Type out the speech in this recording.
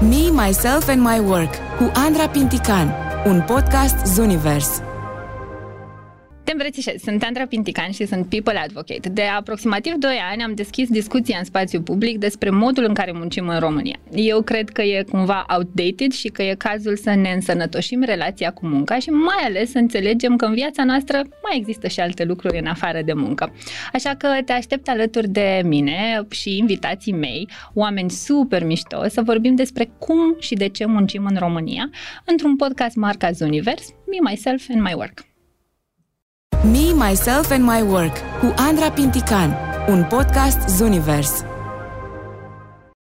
Me, Myself and My Work cu Andra Pintican, un podcast Zunivers. Te îmbrățișez. Sunt Andra Pintican și sunt People Advocate. De aproximativ 2 ani am deschis discuția în spațiu public despre modul în care muncim în România. Eu cred că e cumva outdated și că e cazul să ne însănătoșim relația cu munca și mai ales să înțelegem că în viața noastră mai există și alte lucruri în afară de muncă. Așa că te aștept alături de mine și invitații mei, oameni super mișto, să vorbim despre cum și de ce muncim în România într-un podcast marca Zunivers, Me, Myself and My Work. Me, Myself and My Work cu Andra Pintican, un podcast Zunivers.